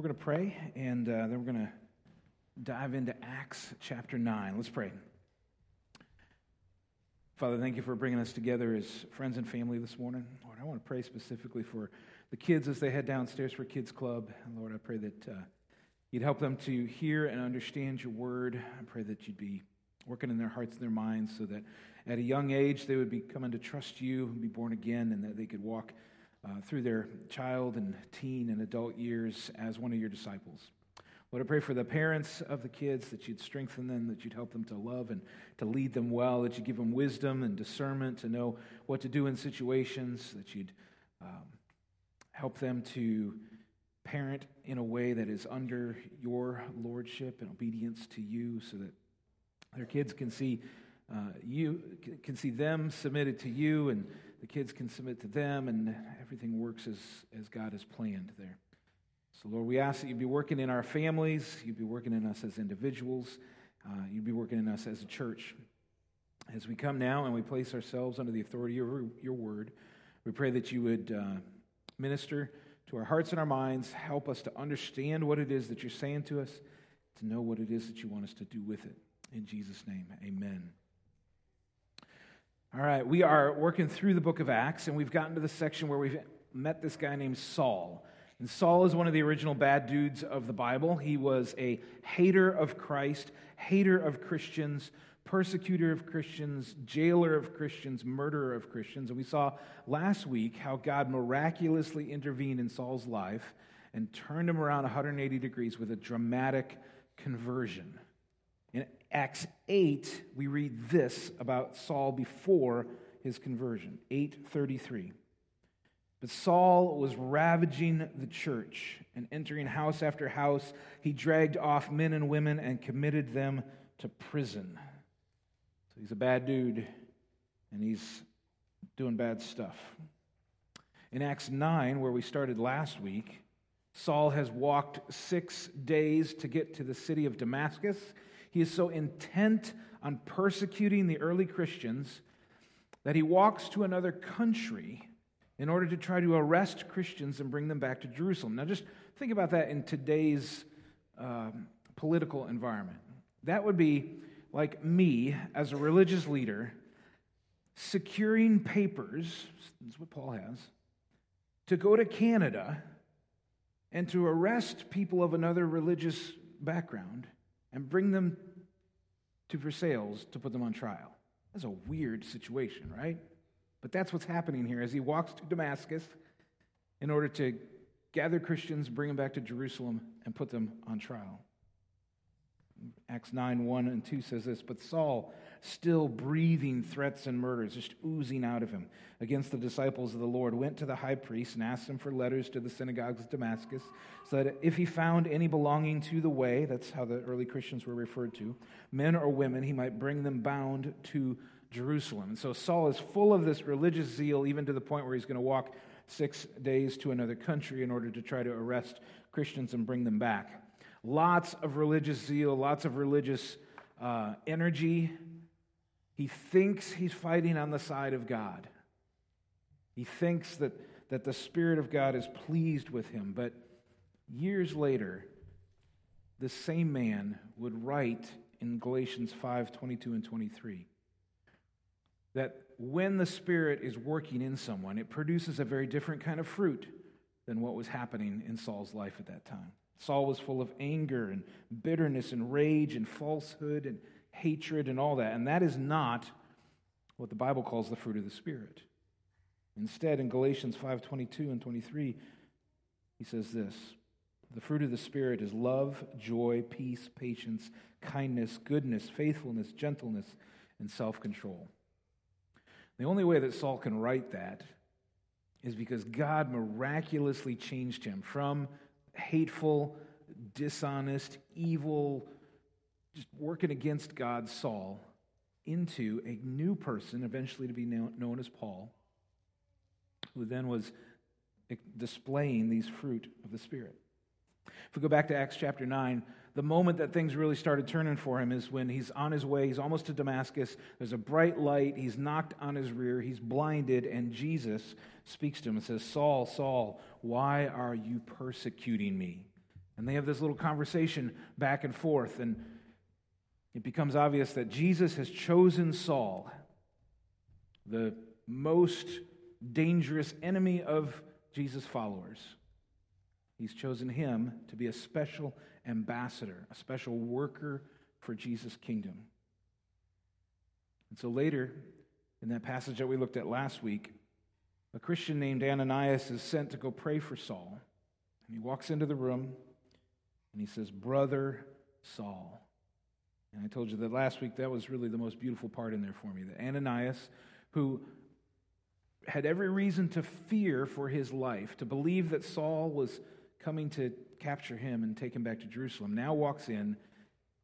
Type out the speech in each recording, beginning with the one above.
We're going to pray, and uh, then we're going to dive into Acts chapter 9. Let's pray. Father, thank you for bringing us together as friends and family this morning. Lord, I want to pray specifically for the kids as they head downstairs for Kids Club. And Lord, I pray that uh, you'd help them to hear and understand your word. I pray that you'd be working in their hearts and their minds so that at a young age they would be coming to trust you and be born again and that they could walk uh, through their child and teen and adult years as one of your disciples. Lord, I pray for the parents of the kids that you'd strengthen them, that you'd help them to love and to lead them well, that you'd give them wisdom and discernment to know what to do in situations, that you'd um, help them to parent in a way that is under your lordship and obedience to you so that their kids can see uh, you can see them submitted to you and the kids can submit to them, and everything works as, as God has planned there. So, Lord, we ask that you'd be working in our families, you'd be working in us as individuals, uh, you be working in us as a church. As we come now and we place ourselves under the authority of your, your word, we pray that you would uh, minister to our hearts and our minds, help us to understand what it is that you're saying to us, to know what it is that you want us to do with it. In Jesus' name, amen. All right, we are working through the book of Acts, and we've gotten to the section where we've met this guy named Saul. And Saul is one of the original bad dudes of the Bible. He was a hater of Christ, hater of Christians, persecutor of Christians, jailer of Christians, murderer of Christians. And we saw last week how God miraculously intervened in Saul's life and turned him around 180 degrees with a dramatic conversion. Acts 8, we read this about Saul before his conversion 833. But Saul was ravaging the church and entering house after house. He dragged off men and women and committed them to prison. So he's a bad dude and he's doing bad stuff. In Acts 9, where we started last week, Saul has walked six days to get to the city of Damascus. He is so intent on persecuting the early Christians that he walks to another country in order to try to arrest Christians and bring them back to Jerusalem. Now, just think about that in today's uh, political environment. That would be like me as a religious leader securing papers, that's what Paul has, to go to Canada and to arrest people of another religious background and bring them to Versailles to put them on trial. That's a weird situation, right? But that's what's happening here as he walks to Damascus in order to gather Christians, bring them back to Jerusalem, and put them on trial. Acts 9 1 and 2 says this But Saul, still breathing threats and murders, just oozing out of him against the disciples of the Lord, went to the high priest and asked him for letters to the synagogues of Damascus, so that if he found any belonging to the way, that's how the early Christians were referred to, men or women, he might bring them bound to Jerusalem. And so Saul is full of this religious zeal, even to the point where he's going to walk six days to another country in order to try to arrest Christians and bring them back. Lots of religious zeal, lots of religious uh, energy. He thinks he's fighting on the side of God. He thinks that, that the Spirit of God is pleased with him. But years later, the same man would write in Galatians 5 22 and 23 that when the Spirit is working in someone, it produces a very different kind of fruit than what was happening in Saul's life at that time. Saul was full of anger and bitterness and rage and falsehood and hatred and all that. And that is not what the Bible calls the fruit of the Spirit. Instead, in Galatians 5 22 and 23, he says this The fruit of the Spirit is love, joy, peace, patience, kindness, goodness, faithfulness, gentleness, and self control. The only way that Saul can write that is because God miraculously changed him from hateful, dishonest, evil, just working against God, Saul, into a new person, eventually to be known as Paul, who then was displaying these fruit of the Spirit. If we go back to Acts chapter 9, the moment that things really started turning for him is when he's on his way, he's almost to Damascus. There's a bright light, he's knocked on his rear, he's blinded, and Jesus speaks to him and says, Saul, Saul, why are you persecuting me? And they have this little conversation back and forth, and it becomes obvious that Jesus has chosen Saul, the most dangerous enemy of Jesus' followers. He's chosen him to be a special ambassador, a special worker for Jesus' kingdom. And so later, in that passage that we looked at last week, a Christian named Ananias is sent to go pray for Saul. And he walks into the room and he says, Brother Saul. And I told you that last week that was really the most beautiful part in there for me. That Ananias, who had every reason to fear for his life, to believe that Saul was coming to capture him and take him back to Jerusalem, now walks in,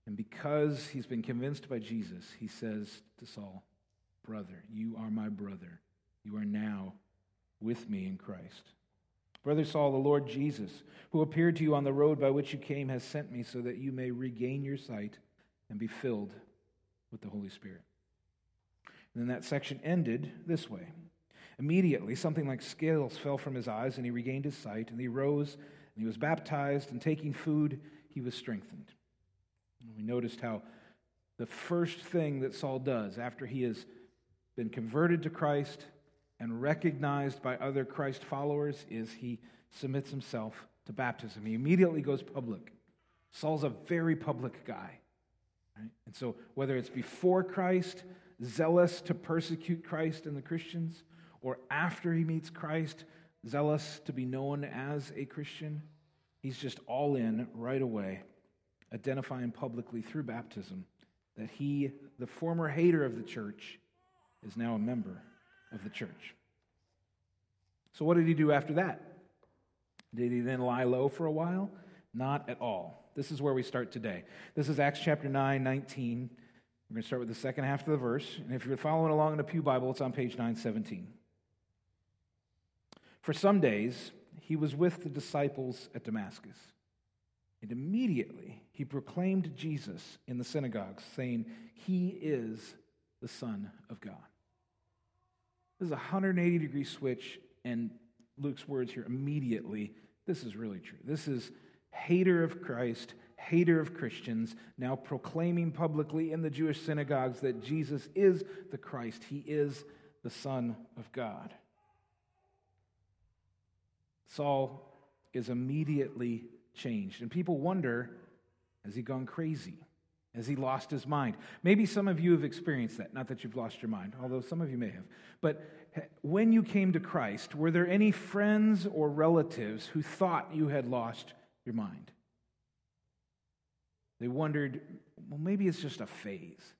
and because he's been convinced by Jesus, he says to Saul, Brother, you are my brother. You are now with me in Christ. Brother Saul, the Lord Jesus, who appeared to you on the road by which you came, has sent me so that you may regain your sight and be filled with the Holy Spirit. And then that section ended this way. Immediately, something like scales fell from his eyes, and he regained his sight, and he rose, he was baptized, and taking food, he was strengthened. And we noticed how the first thing that Saul does after he has been converted to Christ and recognized by other Christ followers is he submits himself to baptism. He immediately goes public. Saul's a very public guy. Right? And so, whether it's before Christ, zealous to persecute Christ and the Christians, or after he meets Christ, zealous to be known as a Christian, he's just all in right away, identifying publicly through baptism that he, the former hater of the church, is now a member of the church. So, what did he do after that? Did he then lie low for a while? Not at all. This is where we start today. This is Acts chapter 9, 19. We're going to start with the second half of the verse. And if you're following along in the Pew Bible, it's on page 917. For some days, he was with the disciples at Damascus. And immediately he proclaimed Jesus in the synagogues, saying, He is the Son of God. This is a 180 degree switch, and Luke's words here immediately. This is really true. This is hater of Christ, hater of Christians, now proclaiming publicly in the Jewish synagogues that Jesus is the Christ. He is the Son of God. Saul is immediately changed. And people wonder has he gone crazy? Has he lost his mind? Maybe some of you have experienced that. Not that you've lost your mind, although some of you may have. But when you came to Christ, were there any friends or relatives who thought you had lost your mind? They wondered, well, maybe it's just a phase.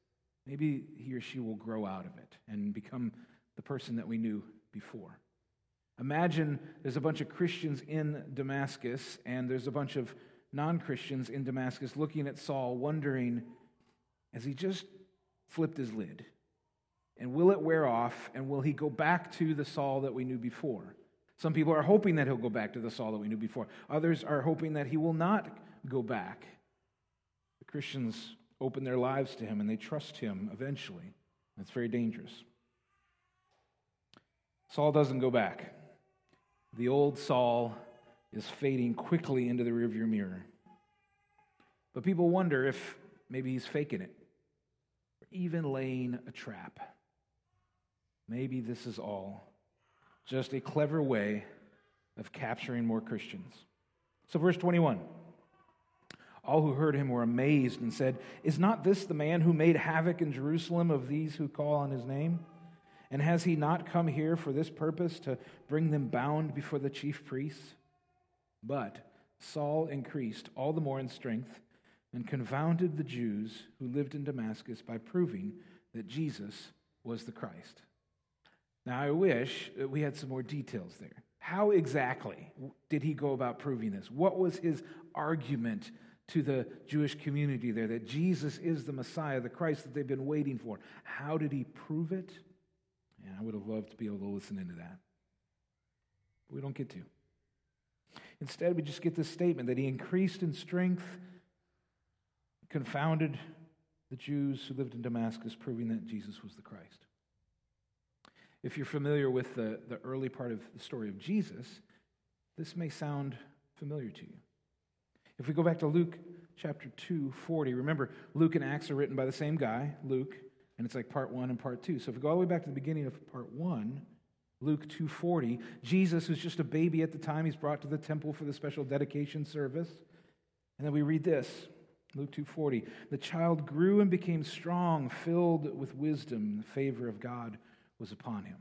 Maybe he or she will grow out of it and become the person that we knew before. Imagine there's a bunch of Christians in Damascus, and there's a bunch of non Christians in Damascus looking at Saul, wondering, has he just flipped his lid? And will it wear off, and will he go back to the Saul that we knew before? Some people are hoping that he'll go back to the Saul that we knew before. Others are hoping that he will not go back. The Christians open their lives to him and they trust him eventually. That's very dangerous. Saul doesn't go back. The old Saul is fading quickly into the rearview mirror. But people wonder if maybe he's faking it or even laying a trap. Maybe this is all just a clever way of capturing more Christians. So, verse 21 all who heard him were amazed and said, Is not this the man who made havoc in Jerusalem of these who call on his name? And has he not come here for this purpose, to bring them bound before the chief priests? But Saul increased all the more in strength and confounded the Jews who lived in Damascus by proving that Jesus was the Christ. Now, I wish that we had some more details there. How exactly did he go about proving this? What was his argument to the Jewish community there that Jesus is the Messiah, the Christ that they've been waiting for? How did he prove it? And I would have loved to be able to listen into that. But we don't get to. Instead, we just get this statement that he increased in strength, confounded the Jews who lived in Damascus, proving that Jesus was the Christ. If you're familiar with the, the early part of the story of Jesus, this may sound familiar to you. If we go back to Luke chapter 2, 40, remember, Luke and Acts are written by the same guy, Luke, and it's like part one and part two. So if we go all the way back to the beginning of part one, Luke 2:40, Jesus, is just a baby at the time, he's brought to the temple for the special dedication service. And then we read this, Luke 2:40, the child grew and became strong, filled with wisdom, the favor of God was upon him.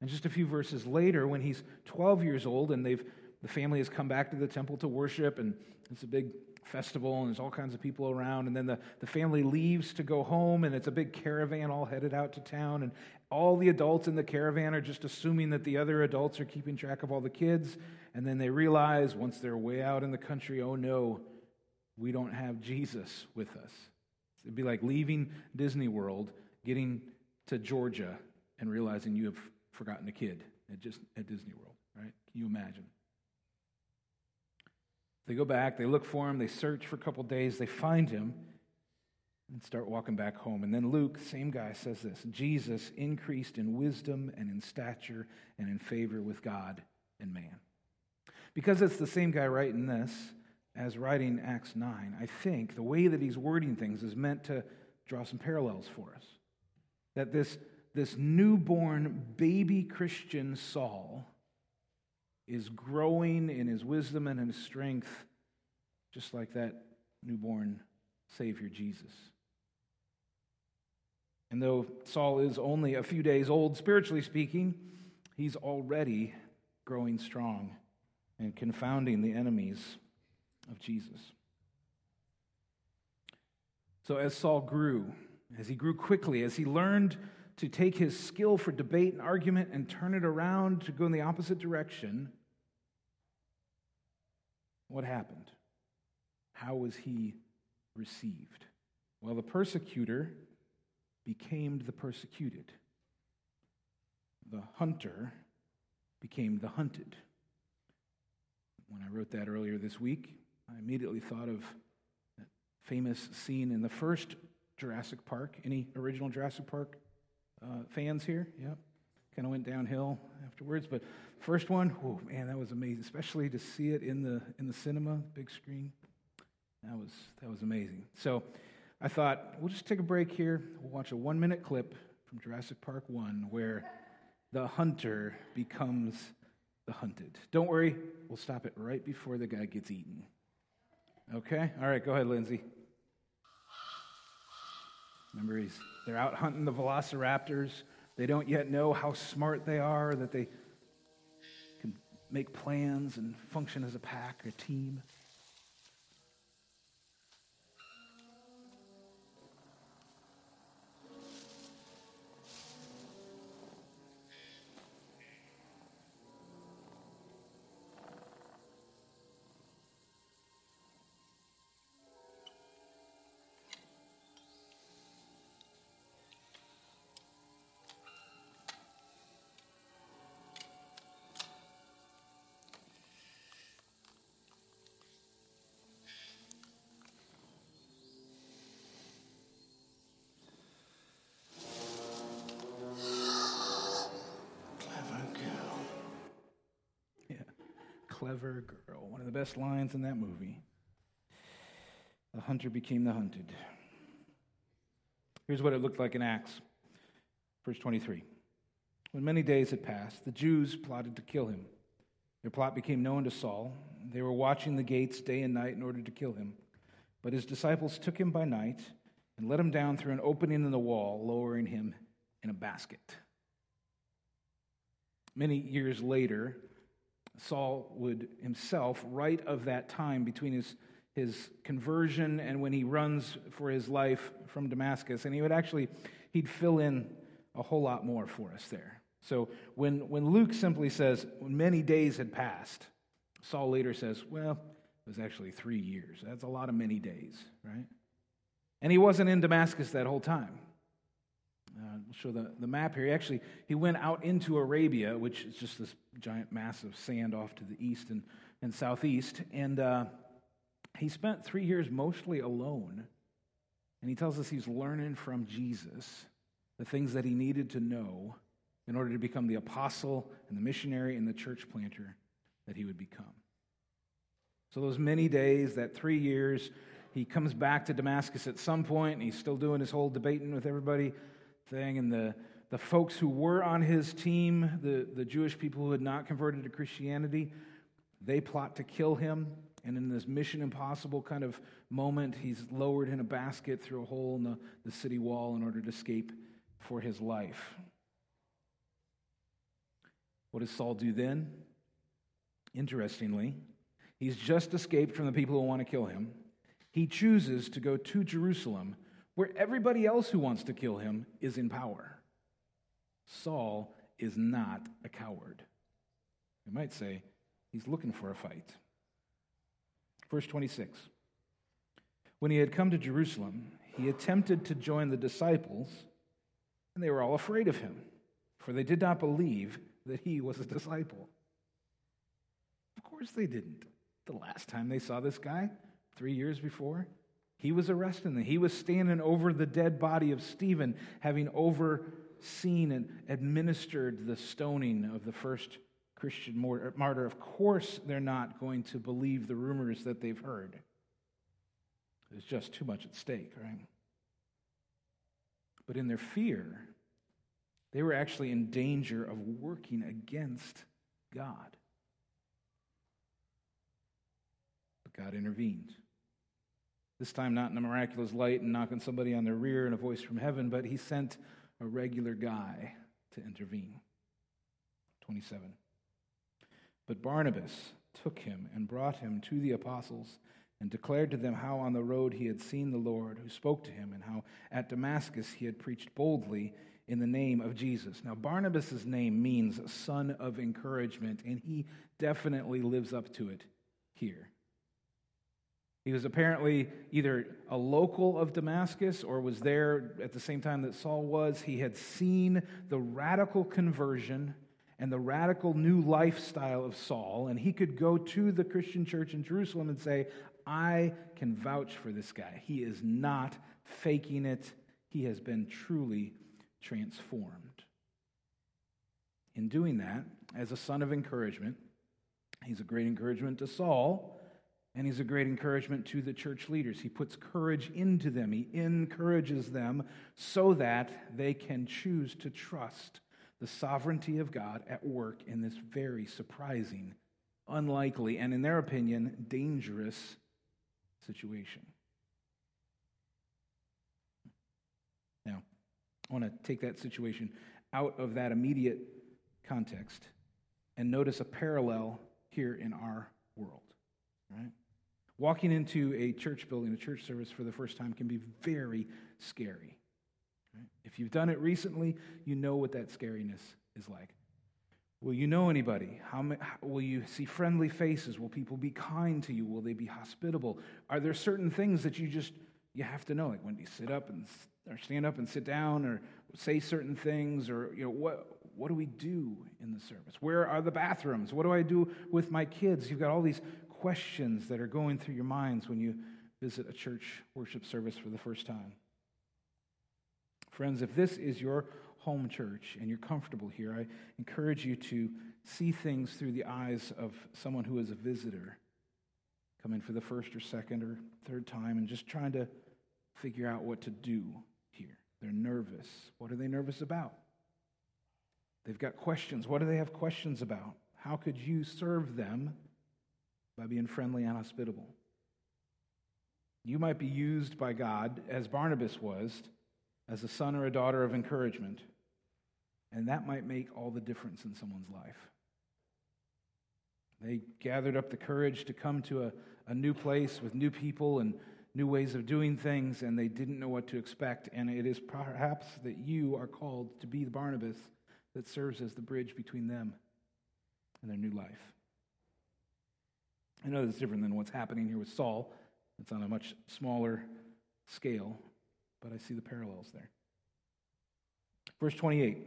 And just a few verses later, when he's 12 years old and they've the family has come back to the temple to worship, and it's a big festival, and there's all kinds of people around. And then the, the family leaves to go home, and it's a big caravan all headed out to town. And all the adults in the caravan are just assuming that the other adults are keeping track of all the kids. And then they realize once they're way out in the country, oh no, we don't have Jesus with us. It'd be like leaving Disney World, getting to Georgia, and realizing you have forgotten a kid at just at Disney World, right? Can you imagine? They go back, they look for him, they search for a couple days, they find him, and start walking back home. And then Luke, same guy, says this Jesus increased in wisdom and in stature and in favor with God and man. Because it's the same guy writing this as writing Acts 9, I think the way that he's wording things is meant to draw some parallels for us. That this, this newborn baby Christian Saul is growing in his wisdom and his strength, just like that newborn Savior Jesus. And though Saul is only a few days old, spiritually speaking, he's already growing strong and confounding the enemies of Jesus. So, as Saul grew, as he grew quickly, as he learned to take his skill for debate and argument and turn it around to go in the opposite direction, what happened? How was he received? Well, the persecutor became the persecuted, the hunter became the hunted. When I wrote that earlier this week, I immediately thought of that famous scene in the first Jurassic Park. Any original Jurassic Park uh, fans here? Yep. Kind of went downhill afterwards, but first one, oh man, that was amazing, especially to see it in the in the cinema, big screen. That was that was amazing. So I thought we'll just take a break here. We'll watch a one minute clip from Jurassic Park One where the hunter becomes the hunted. Don't worry, we'll stop it right before the guy gets eaten. Okay? All right, go ahead, Lindsay. Remember, he's, they're out hunting the velociraptors. They don't yet know how smart they are, that they can make plans and function as a pack, a team. Clever girl. One of the best lines in that movie. The hunter became the hunted. Here's what it looked like in Acts, verse 23. When many days had passed, the Jews plotted to kill him. Their plot became known to Saul. They were watching the gates day and night in order to kill him. But his disciples took him by night and let him down through an opening in the wall, lowering him in a basket. Many years later, Saul would himself write of that time between his, his conversion and when he runs for his life from Damascus. And he would actually, he'd fill in a whole lot more for us there. So when, when Luke simply says, many days had passed, Saul later says, well, it was actually three years. That's a lot of many days, right? And he wasn't in Damascus that whole time. Uh, will show the, the map here. He actually, he went out into Arabia, which is just this giant mass of sand off to the east and, and southeast. And uh, he spent three years mostly alone. And he tells us he's learning from Jesus the things that he needed to know in order to become the apostle and the missionary and the church planter that he would become. So, those many days, that three years, he comes back to Damascus at some point, and he's still doing his whole debating with everybody thing. And the, the folks who were on his team, the, the Jewish people who had not converted to Christianity, they plot to kill him. And in this mission impossible kind of moment, he's lowered in a basket through a hole in the, the city wall in order to escape for his life. What does Saul do then? Interestingly, he's just escaped from the people who want to kill him. He chooses to go to Jerusalem, where everybody else who wants to kill him is in power. Saul is not a coward. You might say he's looking for a fight. Verse 26 When he had come to Jerusalem, he attempted to join the disciples, and they were all afraid of him, for they did not believe that he was a disciple. Of course they didn't. The last time they saw this guy, three years before, he was arresting them. He was standing over the dead body of Stephen, having overseen and administered the stoning of the first Christian er, martyr. Of course, they're not going to believe the rumors that they've heard. There's just too much at stake, right? But in their fear, they were actually in danger of working against God. But God intervened. This time, not in a miraculous light and knocking somebody on their rear and a voice from heaven, but he sent a regular guy to intervene. 27. But Barnabas took him and brought him to the apostles and declared to them how on the road he had seen the Lord who spoke to him and how at Damascus he had preached boldly in the name of Jesus. Now, Barnabas' name means son of encouragement, and he definitely lives up to it here. He was apparently either a local of Damascus or was there at the same time that Saul was. He had seen the radical conversion and the radical new lifestyle of Saul, and he could go to the Christian church in Jerusalem and say, I can vouch for this guy. He is not faking it, he has been truly transformed. In doing that, as a son of encouragement, he's a great encouragement to Saul. And he's a great encouragement to the church leaders. He puts courage into them. He encourages them so that they can choose to trust the sovereignty of God at work in this very surprising, unlikely, and in their opinion, dangerous situation. Now, I want to take that situation out of that immediate context and notice a parallel here in our world. Right? Walking into a church building, a church service for the first time can be very scary. Right? If you've done it recently, you know what that scariness is like. Will you know anybody? How, will you see friendly faces? Will people be kind to you? Will they be hospitable? Are there certain things that you just you have to know, like when do you sit up and or stand up and sit down, or say certain things, or you know what what do we do in the service? Where are the bathrooms? What do I do with my kids? You've got all these questions that are going through your minds when you visit a church worship service for the first time. Friends, if this is your home church and you're comfortable here, I encourage you to see things through the eyes of someone who is a visitor, coming for the first or second or third time and just trying to figure out what to do here. They're nervous. What are they nervous about? They've got questions. What do they have questions about? How could you serve them by being friendly and hospitable? You might be used by God, as Barnabas was, as a son or a daughter of encouragement. And that might make all the difference in someone's life. They gathered up the courage to come to a, a new place with new people and new ways of doing things, and they didn't know what to expect. And it is perhaps that you are called to be the Barnabas that serves as the bridge between them and their new life. I know that's different than what's happening here with Saul. It's on a much smaller scale, but I see the parallels there. Verse 28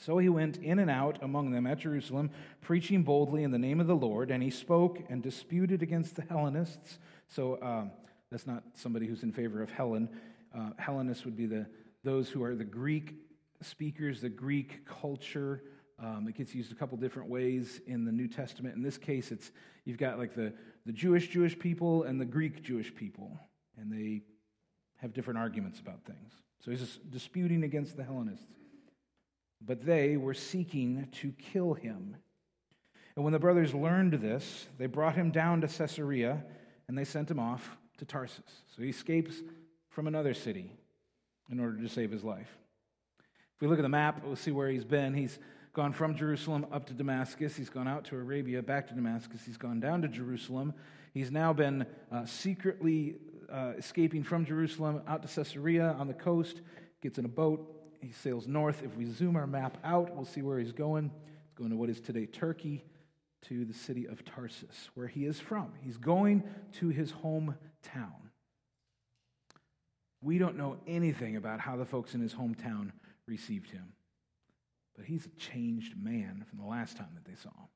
So he went in and out among them at Jerusalem, preaching boldly in the name of the Lord, and he spoke and disputed against the Hellenists. So um, that's not somebody who's in favor of Helen. Uh, Hellenists would be the, those who are the Greek speakers, the Greek culture, Um, it gets used a couple different ways in the New Testament. In this case, it's you've got like the, the Jewish Jewish people and the Greek Jewish people, and they have different arguments about things. So he's disputing against the Hellenists. But they were seeking to kill him. And when the brothers learned this, they brought him down to Caesarea and they sent him off to Tarsus. So he escapes from another city in order to save his life. If we look at the map, we'll see where he's been. He's gone from Jerusalem up to Damascus. He's gone out to Arabia, back to Damascus. He's gone down to Jerusalem. He's now been uh, secretly uh, escaping from Jerusalem out to Caesarea on the coast, gets in a boat. He sails north. If we zoom our map out, we'll see where he's going. He's going to what is today Turkey, to the city of Tarsus, where he is from. He's going to his hometown. We don't know anything about how the folks in his hometown received him, but he's a changed man from the last time that they saw him.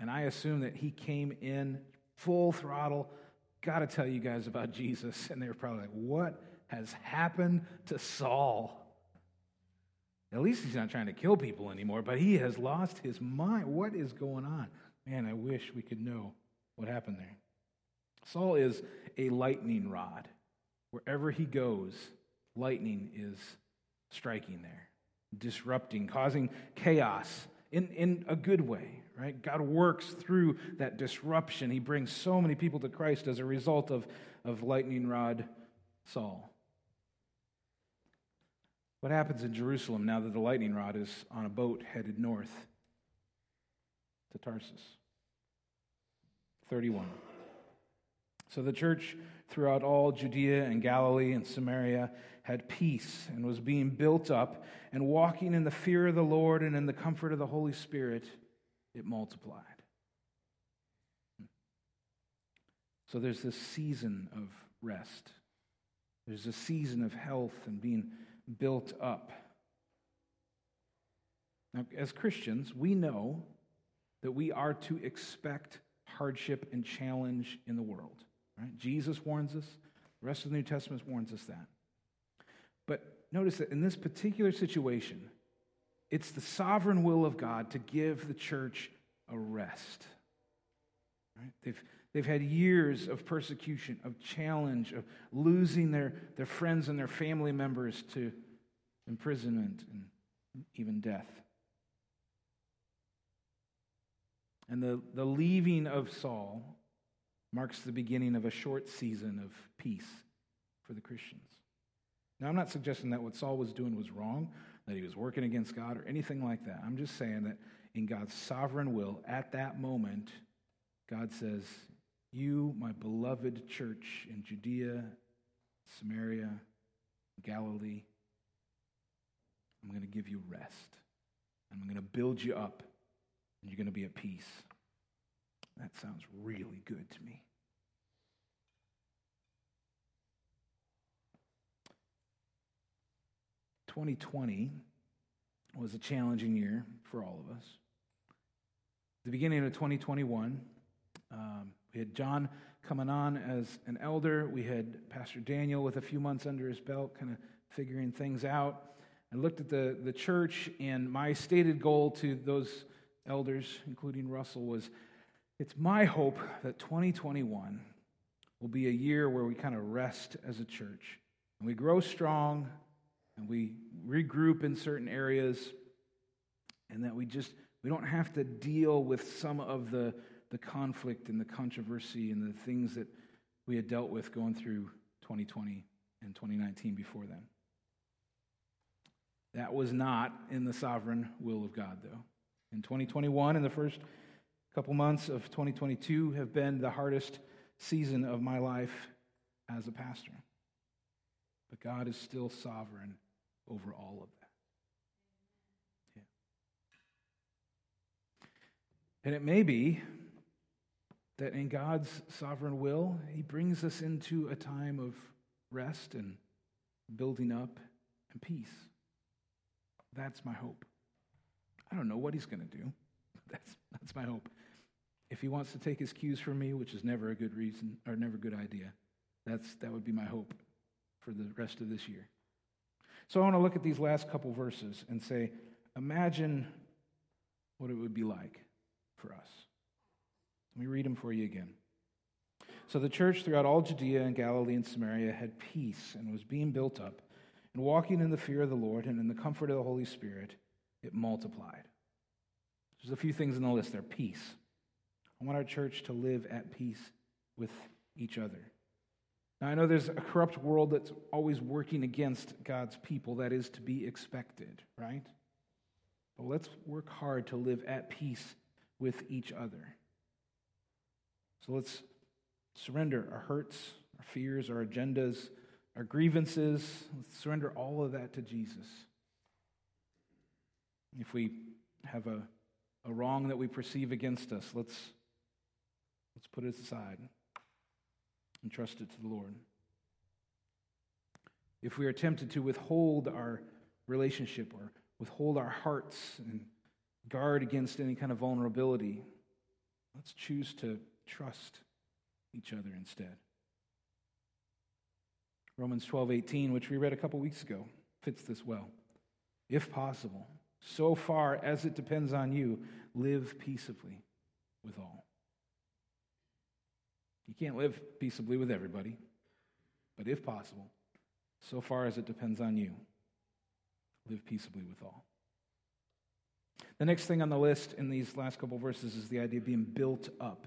And I assume that he came in full throttle, got to tell you guys about Jesus. And they were probably like, what has happened to Saul? At least he's not trying to kill people anymore, but he has lost his mind. What is going on? Man, I wish we could know what happened there. Saul is a lightning rod. Wherever he goes, lightning is striking there, disrupting, causing chaos in, in a good way, right? God works through that disruption. He brings so many people to Christ as a result of, of lightning rod Saul. What happens in Jerusalem now that the lightning rod is on a boat headed north to Tarsus? 31. So the church throughout all Judea and Galilee and Samaria had peace and was being built up and walking in the fear of the Lord and in the comfort of the Holy Spirit, it multiplied. So there's this season of rest. There's a season of health and being built up. Now, as Christians, we know that we are to expect hardship and challenge in the world. Right? Jesus warns us, the rest of the New Testament warns us that. But notice that in this particular situation, it's the sovereign will of God to give the church a rest. Right? They've, They've had years of persecution, of challenge, of losing their, their friends and their family members to imprisonment and even death. And the, the leaving of Saul marks the beginning of a short season of peace for the Christians. Now, I'm not suggesting that what Saul was doing was wrong, that he was working against God or anything like that. I'm just saying that in God's sovereign will, at that moment, God says, you, my beloved church in Judea, Samaria, Galilee, I'm going to give you rest. And I'm going to build you up, and you're going to be at peace. That sounds really good to me. Twenty twenty was a challenging year for all of us. The beginning of 2021, um, we had John coming on as an elder. We had Pastor Daniel with a few months under his belt, kind of figuring things out. I looked at the, the church, and my stated goal to those elders, including Russell, was it's my hope that 2021 will be a year where we kind of rest as a church and we grow strong and we regroup in certain areas and that we just we don't have to deal with some of the the conflict and the controversy and the things that we had dealt with going through 2020 and 2019 before then. That was not in the sovereign will of God, though. In 2021 in the first couple months of 2022 have been the hardest season of my life as a pastor. But God is still sovereign over all of that. Yeah. And it may be that in God's sovereign will, He brings us into a time of rest and building up and peace. That's my hope. I don't know what He's going to do. That's, that's my hope. If He wants to take His cues from me, which is never a good reason or never a good idea, that's, that would be my hope for the rest of this year. So I want to look at these last couple verses and say, imagine what it would be like for us. Let me read them for you again. So the church throughout all Judea and Galilee and Samaria had peace and was being built up, and walking in the fear of the Lord and in the comfort of the Holy Spirit, it multiplied. There's a few things in the list there peace. I want our church to live at peace with each other. Now, I know there's a corrupt world that's always working against God's people. That is to be expected, right? But let's work hard to live at peace with each other. So let's surrender our hurts, our fears, our agendas, our grievances. Let's surrender all of that to Jesus. If we have a, a wrong that we perceive against us, let's, let's put it aside and trust it to the Lord. If we are tempted to withhold our relationship or withhold our hearts and guard against any kind of vulnerability, let's choose to trust each other instead. Romans 12, 18, which we read a couple weeks ago, fits this well. If possible, so far as it depends on you, live peaceably with all. You can't live peaceably with everybody, but if possible, so far as it depends on you, live peaceably with all. The next thing on the list in these last couple verses is the idea of being built up.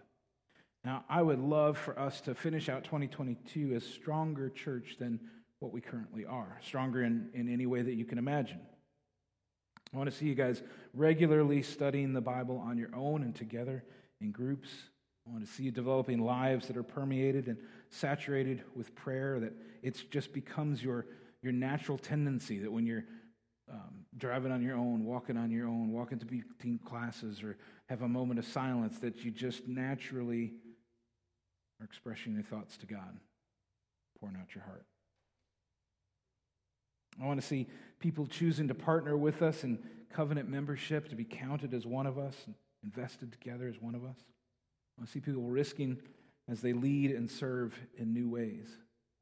Now, I would love for us to finish out 2022 as stronger church than what we currently are, stronger in, in any way that you can imagine. I want to see you guys regularly studying the Bible on your own and together in groups. I want to see you developing lives that are permeated and saturated with prayer, that it just becomes your, your natural tendency that when you're um, driving on your own, walking on your own, walking to between classes, or have a moment of silence, that you just naturally are expressing your thoughts to God, pouring out your heart. I want to see people choosing to partner with us in covenant membership, to be counted as one of us, and invested together as one of us. I see people risking as they lead and serve in new ways.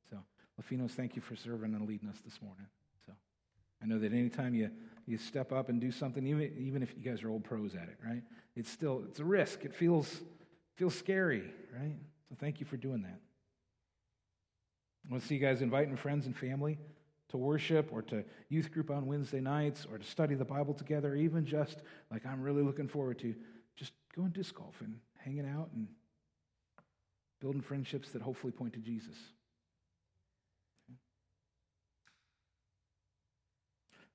So, Lafinos, thank you for serving and leading us this morning. So, I know that anytime you, you step up and do something, even, even if you guys are old pros at it, right? It's still, it's a risk. It feels, feels scary, right? So, thank you for doing that. I want to see you guys inviting friends and family to worship or to youth group on Wednesday nights or to study the Bible together, even just like I'm really looking forward to just going disc golf and hanging out and building friendships that hopefully point to Jesus.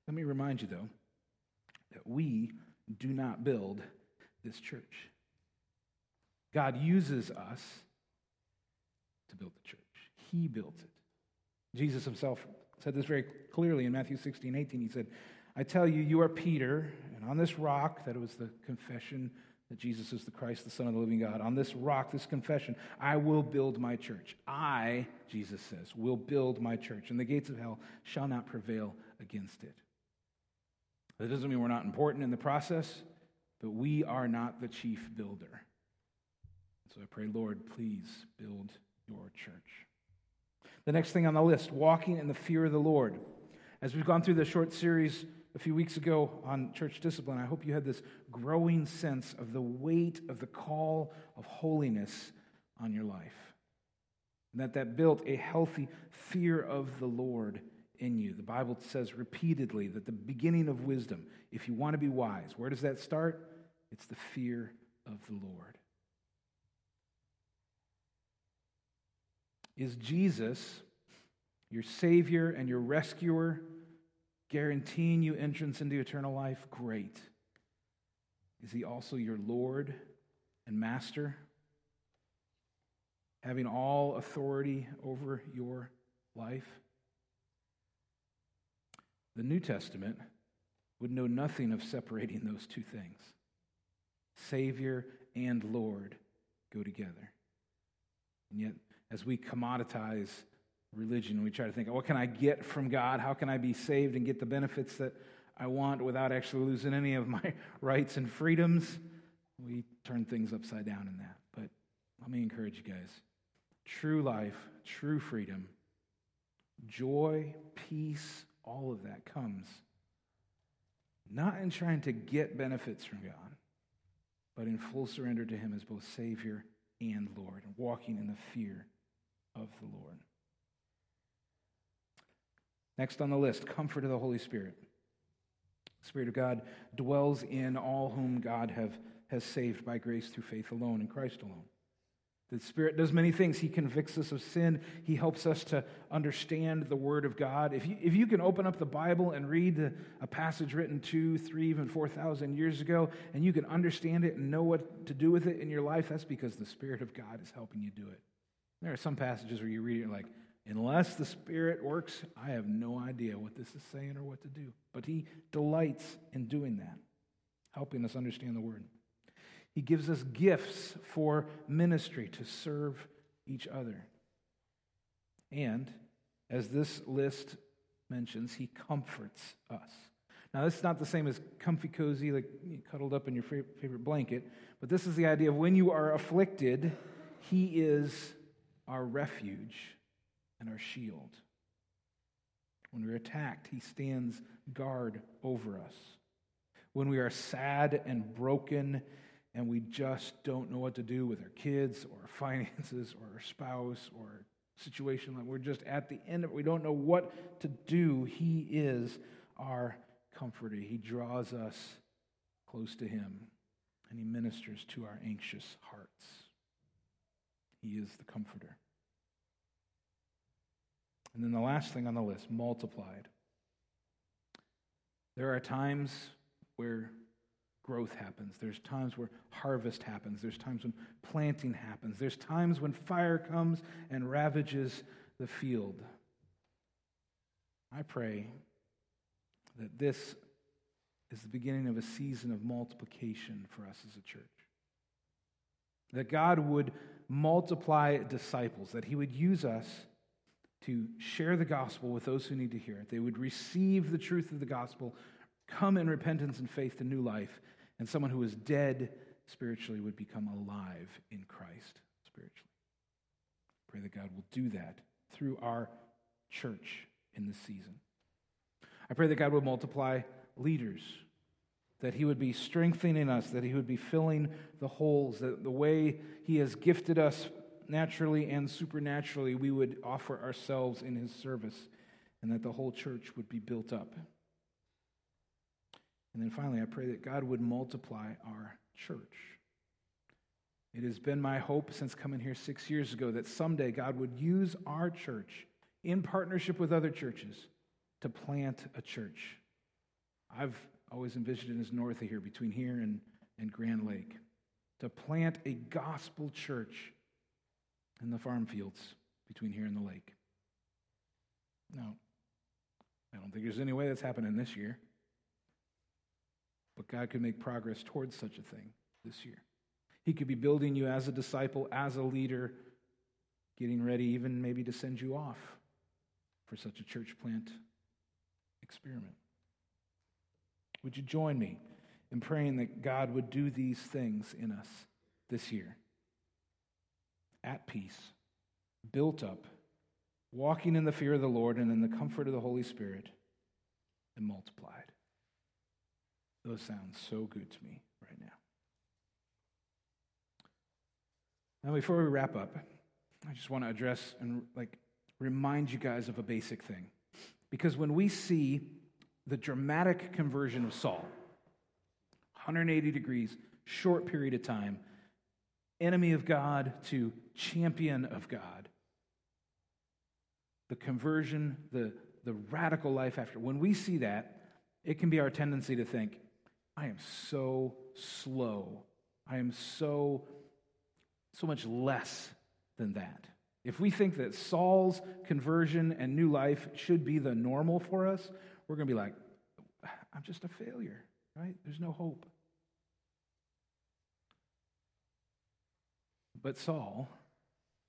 Let me remind you, though, that we do not build this church. God uses us to build the church, He builds it. Jesus himself said this very clearly in Matthew 16, 18. He said, I tell you, you are Peter, and on this rock, that was the confession that Jesus is the Christ, the Son of the living God. On this rock, this confession, I will build my church. I, Jesus says, will build my church, and the gates of hell shall not prevail against it. That doesn't mean we're not important in the process, but we are not the chief builder. So I pray, Lord, please build your church. The next thing on the list walking in the fear of the Lord. As we've gone through this short series a few weeks ago on church discipline, I hope you had this growing sense of the weight of the call of holiness on your life. And that that built a healthy fear of the Lord in you. The Bible says repeatedly that the beginning of wisdom, if you want to be wise, where does that start? It's the fear of the Lord. Is Jesus your Savior and your rescuer? guaranteeing you entrance into eternal life? Great. Is he also your Lord and Master? Having all authority over your life? The New Testament would know nothing of separating those two things. Savior and Lord go together. And yet, as we commoditize religion. We try to think, what can I get from God? How can I be saved and get the benefits that I want without actually losing any of my rights and freedoms? We turn things upside down in that. But let me encourage you guys true life, true freedom, joy, peace, all of that comes not in trying to get benefits from God, but in full surrender to Him as both Savior and Lord, and walking in the fear of the Lord. Next on the list, comfort of the Holy Spirit. The Spirit of God dwells in all whom God have, has saved by grace through faith alone in Christ alone. The Spirit does many things. He convicts us of sin. He helps us to understand the Word of God. If you, if you can open up the Bible and read a passage written two, three, even 4,000 years ago, and you can understand it and know what to do with it in your life, that's because the Spirit of God is helping you do it. There are some passages where you read it like, unless the Spirit works, I have no idea what this is saying or what to do. But He delights in doing that, helping us understand the Word. He gives us gifts for ministry to serve each other. And as this list mentions, he comforts us. Now, this is not the same as comfy cozy, like cuddled up in your favorite blanket, but this is the idea of when you are afflicted, he is our refuge and our shield. When we're attacked, he stands guard over us. When we are sad and broken and we just don't know what to do with our kids or our finances or our spouse or situation like we're just at the end of it we don't know what to do he is our comforter he draws us close to him and he ministers to our anxious hearts he is the comforter and then the last thing on the list multiplied there are times where growth happens. There's times where harvest happens. There's times when planting happens. There's times when fire comes and ravages the field. I pray that this is the beginning of a season of multiplication for us as a church. That God would multiply disciples, that He would use us to share the gospel with those who need to hear it. They would receive the truth of the gospel, come in repentance and faith to new life, and someone who was dead spiritually would become alive in Christ spiritually. Pray that God will do that through our church in this season. I pray that God will multiply leaders, that He would be strengthening us, that He would be filling the holes, that the way He has gifted us naturally and supernaturally, we would offer ourselves in His service, and that the whole church would be built up. And then finally, I pray that God would multiply our church. It has been my hope since coming here six years ago that someday God would use our church in partnership with other churches to plant a church. I've always envisioned as north of here, between here and, and Grand Lake, to plant a gospel church in the farm fields between here and the lake. No, I don't think there's any way that's happening this year. But God could make progress towards such a thing this year. He could be building you as a disciple, as a leader, getting ready even maybe to send you off for such a church plant experiment. Would you join me in praying that God would do these things in us this year? At peace, built up, walking in the fear of the Lord and in the comfort of the Holy Spirit, and multiplied. Those sound so good to me right now. Now, before we wrap up, I just want to address and like remind you guys of a basic thing. Because when we see the dramatic conversion of Saul, 180 degrees, short period of time, enemy of God to champion of God, the conversion, the, the radical life after, when we see that, it can be our tendency to think, I am so slow. I am so, so much less than that. If we think that Saul's conversion and new life should be the normal for us, we're going to be like, I'm just a failure, right? There's no hope. But Saul,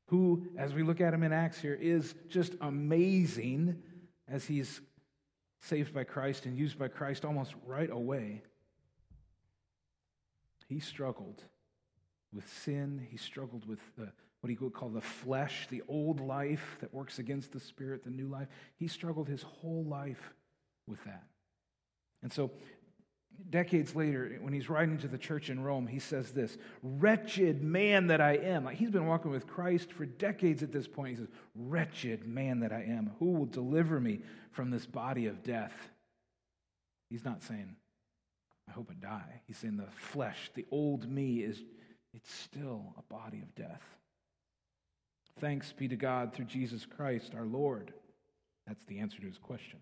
who, as we look at him in Acts here, is just amazing as he's saved by Christ and used by Christ almost right away. He struggled with sin. He struggled with the, what he would call the flesh, the old life that works against the spirit, the new life. He struggled his whole life with that. And so decades later, when he's writing to the church in Rome, he says this Wretched man that I am. Like he's been walking with Christ for decades at this point. He says, Wretched man that I am. Who will deliver me from this body of death? He's not saying, I hope I die. He's saying the flesh, the old me, is it's still a body of death. Thanks be to God through Jesus Christ our Lord. That's the answer to his question.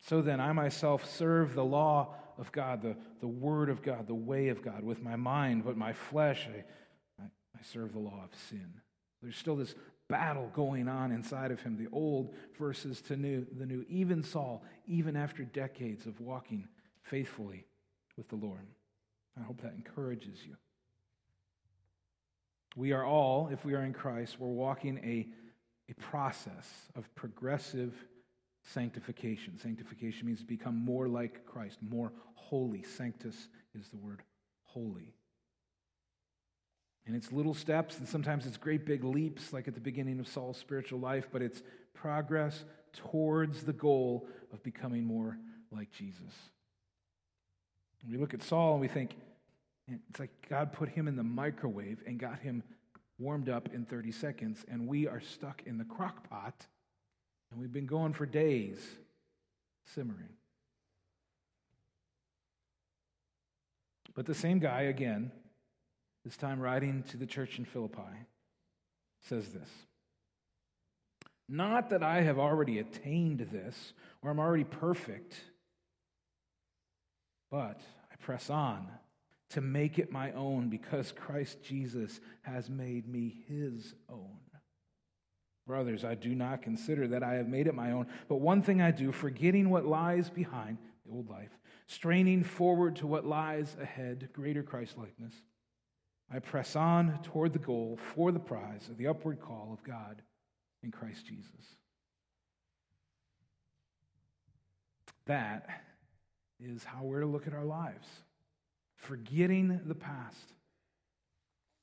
So then, I myself serve the law of God, the, the word of God, the way of God with my mind, but my flesh, I, I, serve the law of sin. There's still this battle going on inside of him, the old versus to new, the new. Even Saul, even after decades of walking faithfully with the Lord. I hope that encourages you. We are all, if we are in Christ, we're walking a, a process of progressive sanctification. Sanctification means to become more like Christ, more holy. Sanctus is the word holy. And it's little steps, and sometimes it's great big leaps, like at the beginning of Saul's spiritual life, but it's progress towards the goal of becoming more like Jesus. We look at Saul and we think, it's like God put him in the microwave and got him warmed up in 30 seconds, and we are stuck in the crock pot, and we've been going for days simmering. But the same guy, again, this time writing to the church in Philippi, says this Not that I have already attained this, or I'm already perfect, but I press on to make it my own because Christ Jesus has made me his own. Brothers, I do not consider that I have made it my own, but one thing I do, forgetting what lies behind the old life, straining forward to what lies ahead, greater Christ likeness, I press on toward the goal for the prize of the upward call of God in Christ Jesus. That is how we're to look at our lives forgetting the past,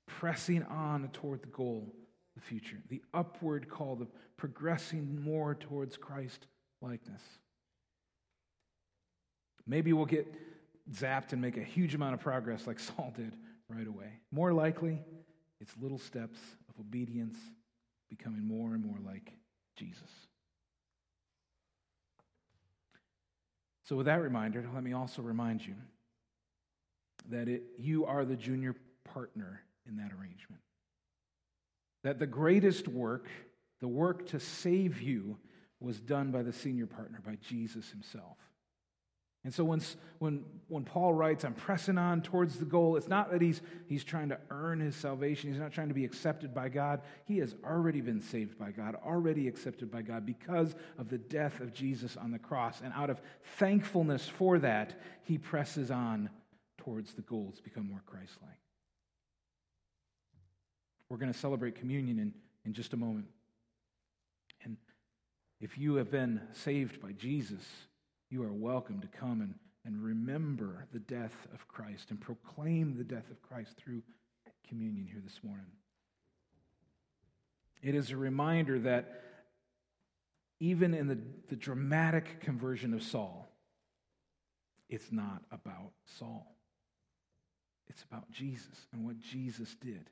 pressing on toward the goal, the future, the upward call, the progressing more towards Christ likeness. Maybe we'll get zapped and make a huge amount of progress like Saul did right away. More likely, it's little steps of obedience, becoming more and more like Jesus. So, with that reminder, let me also remind you that it, you are the junior partner in that arrangement. That the greatest work, the work to save you, was done by the senior partner, by Jesus himself. And so when, when, when Paul writes, I'm pressing on towards the goal, it's not that he's, he's trying to earn his salvation. He's not trying to be accepted by God. He has already been saved by God, already accepted by God because of the death of Jesus on the cross. And out of thankfulness for that, he presses on towards the goal to become more Christ like. We're going to celebrate communion in, in just a moment. And if you have been saved by Jesus, you are welcome to come and, and remember the death of Christ and proclaim the death of Christ through communion here this morning. It is a reminder that even in the, the dramatic conversion of Saul, it's not about Saul. It's about Jesus and what Jesus did.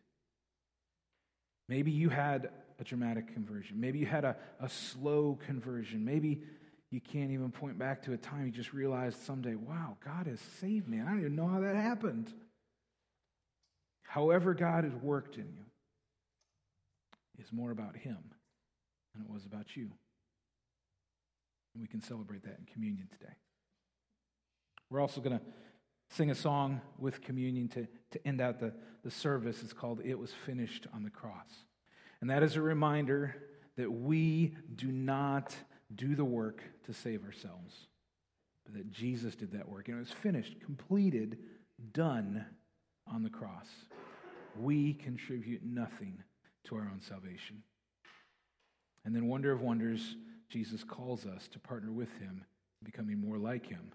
Maybe you had a dramatic conversion. Maybe you had a, a slow conversion. Maybe you can't even point back to a time you just realized someday, wow, God has saved me. I don't even know how that happened. However, God has worked in you is more about Him than it was about you. And we can celebrate that in communion today. We're also going to sing a song with communion to, to end out the, the service. It's called It Was Finished on the Cross. And that is a reminder that we do not do the work to save ourselves, but that Jesus did that work. And it was finished, completed, done on the cross. We contribute nothing to our own salvation. And then, wonder of wonders, Jesus calls us to partner with him, becoming more like him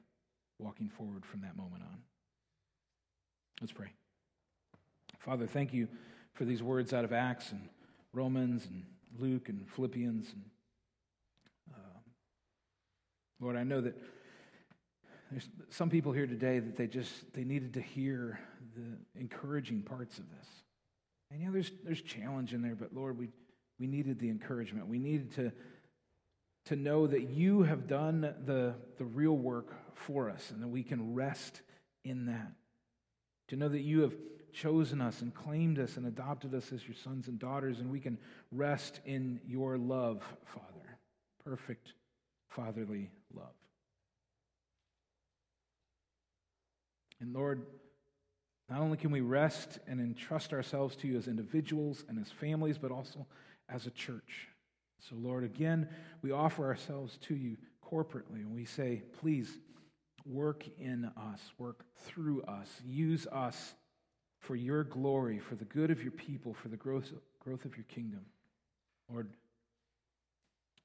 walking forward from that moment on. Let's pray. Father, thank you for these words out of Acts and Romans and Luke and Philippians. And, uh, Lord, I know that There's some people here today that they just they needed to hear the encouraging parts of this. And yeah, there's there's challenge in there, but Lord, we we needed the encouragement. We needed to to know that you have done the, the real work for us and that we can rest in that. To know that you have chosen us and claimed us and adopted us as your sons and daughters, and we can rest in your love, Father. Perfect fatherly love. And Lord, not only can we rest and entrust ourselves to you as individuals and as families, but also as a church. So, Lord, again, we offer ourselves to you corporately and we say, please work in us, work through us, use us for your glory, for the good of your people, for the growth, growth of your kingdom. Lord,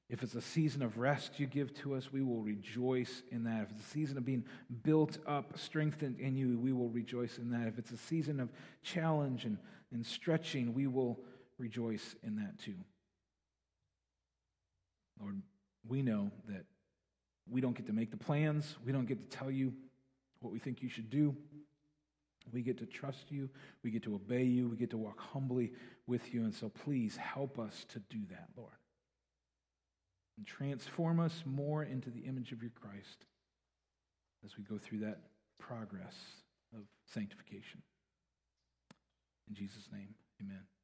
if it's a season of rest you give to us, we will rejoice in that. If it's a season of being built up, strengthened in you, we will rejoice in that. If it's a season of challenge and, and stretching, we will rejoice in that too. Lord, we know that we don't get to make the plans, we don't get to tell you what we think you should do. We get to trust you, we get to obey you, we get to walk humbly with you. And so please help us to do that, Lord. And transform us more into the image of your Christ as we go through that progress of sanctification. In Jesus' name, amen.